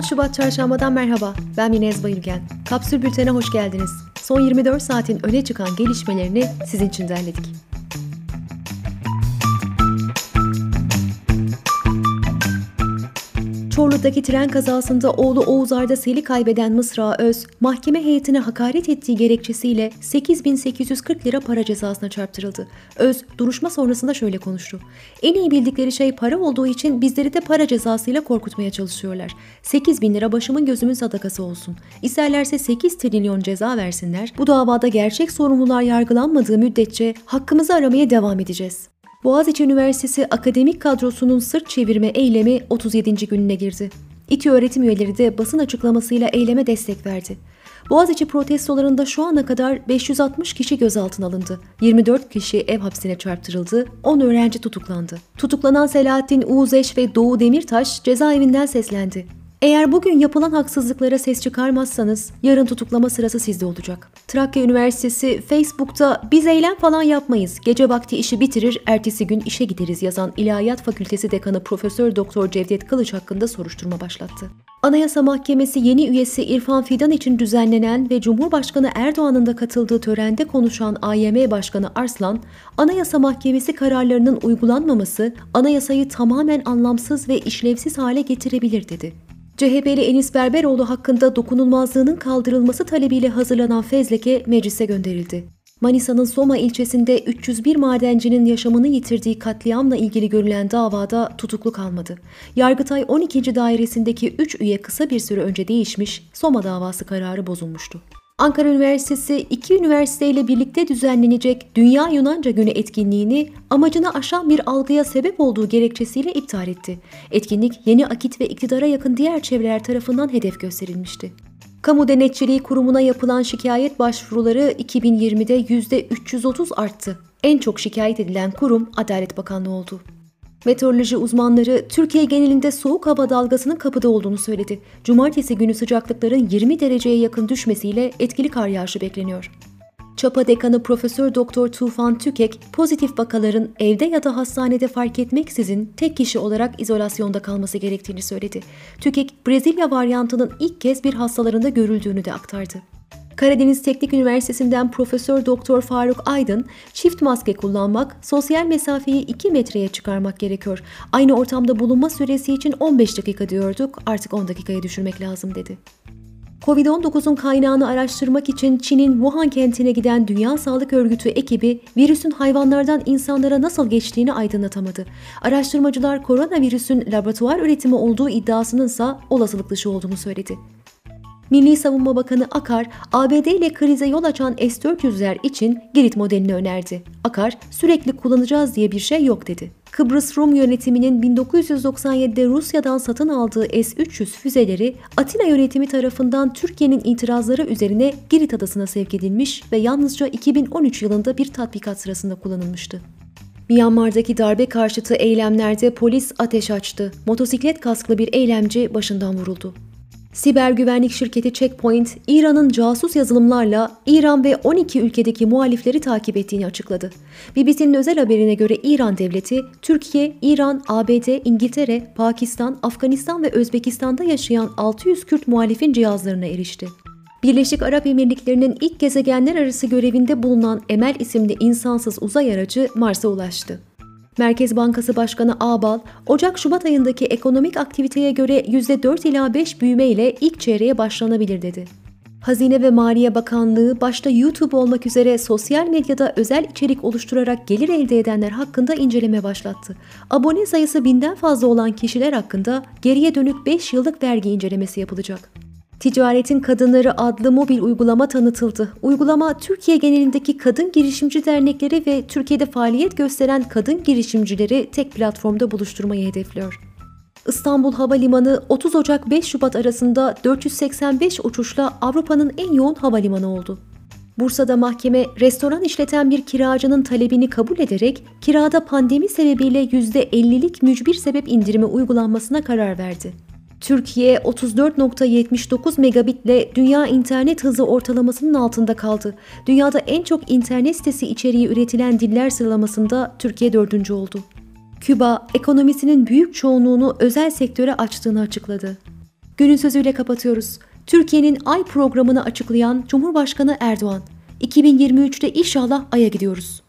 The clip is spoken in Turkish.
10 Şubat Çarşamba'dan merhaba. Ben Minez Bayülgen. Kapsül Bülten'e hoş geldiniz. Son 24 saatin öne çıkan gelişmelerini sizin için derledik. Çorlu'daki tren kazasında oğlu Oğuz Arda Sel'i kaybeden Mısra Öz, mahkeme heyetine hakaret ettiği gerekçesiyle 8840 lira para cezasına çarptırıldı. Öz, duruşma sonrasında şöyle konuştu. En iyi bildikleri şey para olduğu için bizleri de para cezasıyla korkutmaya çalışıyorlar. 8 bin lira başımın gözümün sadakası olsun. İsterlerse 8 trilyon ceza versinler. Bu davada gerçek sorumlular yargılanmadığı müddetçe hakkımızı aramaya devam edeceğiz. Boğaziçi Üniversitesi akademik kadrosunun sırt çevirme eylemi 37. gününe girdi. İTÜ öğretim üyeleri de basın açıklamasıyla eyleme destek verdi. Boğaziçi protestolarında şu ana kadar 560 kişi gözaltına alındı. 24 kişi ev hapsine çarptırıldı, 10 öğrenci tutuklandı. Tutuklanan Selahattin Uğuzeş ve Doğu Demirtaş cezaevinden seslendi. Eğer bugün yapılan haksızlıklara ses çıkarmazsanız yarın tutuklama sırası sizde olacak. Trakya Üniversitesi Facebook'ta biz eylem falan yapmayız. Gece vakti işi bitirir, ertesi gün işe gideriz yazan İlahiyat Fakültesi Dekanı Profesör Doktor Cevdet Kılıç hakkında soruşturma başlattı. Anayasa Mahkemesi yeni üyesi İrfan Fidan için düzenlenen ve Cumhurbaşkanı Erdoğan'ın da katıldığı törende konuşan AYM Başkanı Arslan, Anayasa Mahkemesi kararlarının uygulanmaması anayasayı tamamen anlamsız ve işlevsiz hale getirebilir dedi. CHP'li Enis Berberoğlu hakkında dokunulmazlığının kaldırılması talebiyle hazırlanan fezleke meclise gönderildi. Manisa'nın Soma ilçesinde 301 madencinin yaşamını yitirdiği katliamla ilgili görülen davada tutuklu kalmadı. Yargıtay 12. dairesindeki 3 üye kısa bir süre önce değişmiş, Soma davası kararı bozulmuştu. Ankara Üniversitesi iki üniversiteyle birlikte düzenlenecek Dünya Yunanca Günü etkinliğini amacını aşan bir algıya sebep olduğu gerekçesiyle iptal etti. Etkinlik yeni akit ve iktidara yakın diğer çevreler tarafından hedef gösterilmişti. Kamu Denetçiliği Kurumu'na yapılan şikayet başvuruları 2020'de %330 arttı. En çok şikayet edilen kurum Adalet Bakanlığı oldu. Meteoroloji uzmanları Türkiye genelinde soğuk hava dalgasının kapıda olduğunu söyledi. Cumartesi günü sıcaklıkların 20 dereceye yakın düşmesiyle etkili kar yağışı bekleniyor. Çapa Dekanı Profesör Doktor Tufan Tükek, pozitif vakaların evde ya da hastanede fark etmeksizin tek kişi olarak izolasyonda kalması gerektiğini söyledi. Tükek, Brezilya varyantının ilk kez bir hastalarında görüldüğünü de aktardı. Karadeniz Teknik Üniversitesi'nden Profesör Doktor Faruk Aydın, çift maske kullanmak, sosyal mesafeyi 2 metreye çıkarmak gerekiyor. Aynı ortamda bulunma süresi için 15 dakika diyorduk, artık 10 dakikaya düşürmek lazım dedi. Covid-19'un kaynağını araştırmak için Çin'in Wuhan kentine giden Dünya Sağlık Örgütü ekibi virüsün hayvanlardan insanlara nasıl geçtiğini aydınlatamadı. Araştırmacılar koronavirüsün laboratuvar üretimi olduğu iddiasının ise olasılık dışı olduğunu söyledi. Milli Savunma Bakanı Akar, ABD ile krize yol açan S-400'ler için Girit modelini önerdi. Akar, sürekli kullanacağız diye bir şey yok dedi. Kıbrıs Rum yönetiminin 1997'de Rusya'dan satın aldığı S-300 füzeleri Atina yönetimi tarafından Türkiye'nin itirazları üzerine Girit adasına sevk edilmiş ve yalnızca 2013 yılında bir tatbikat sırasında kullanılmıştı. Myanmar'daki darbe karşıtı eylemlerde polis ateş açtı. Motosiklet kasklı bir eylemci başından vuruldu. Siber güvenlik şirketi Checkpoint, İran'ın casus yazılımlarla İran ve 12 ülkedeki muhalifleri takip ettiğini açıkladı. BBC'nin özel haberine göre İran devleti, Türkiye, İran, ABD, İngiltere, Pakistan, Afganistan ve Özbekistan'da yaşayan 600 Kürt muhalifin cihazlarına erişti. Birleşik Arap Emirlikleri'nin ilk gezegenler arası görevinde bulunan Emel isimli insansız uzay aracı Mars'a ulaştı. Merkez Bankası Başkanı Ağbal, Ocak-Şubat ayındaki ekonomik aktiviteye göre %4 ila 5 büyüme ile ilk çeyreğe başlanabilir dedi. Hazine ve Maliye Bakanlığı başta YouTube olmak üzere sosyal medyada özel içerik oluşturarak gelir elde edenler hakkında inceleme başlattı. Abone sayısı binden fazla olan kişiler hakkında geriye dönük 5 yıllık vergi incelemesi yapılacak. Ticaretin Kadınları adlı mobil uygulama tanıtıldı. Uygulama Türkiye genelindeki kadın girişimci dernekleri ve Türkiye'de faaliyet gösteren kadın girişimcileri tek platformda buluşturmayı hedefliyor. İstanbul Havalimanı 30 Ocak 5 Şubat arasında 485 uçuşla Avrupa'nın en yoğun havalimanı oldu. Bursa'da mahkeme restoran işleten bir kiracının talebini kabul ederek kirada pandemi sebebiyle %50'lik mücbir sebep indirimi uygulanmasına karar verdi. Türkiye 34.79 megabitle dünya internet hızı ortalamasının altında kaldı. Dünyada en çok internet sitesi içeriği üretilen diller sıralamasında Türkiye dördüncü oldu. Küba, ekonomisinin büyük çoğunluğunu özel sektöre açtığını açıkladı. Günün sözüyle kapatıyoruz. Türkiye'nin Ay programını açıklayan Cumhurbaşkanı Erdoğan. 2023'te inşallah Ay'a gidiyoruz.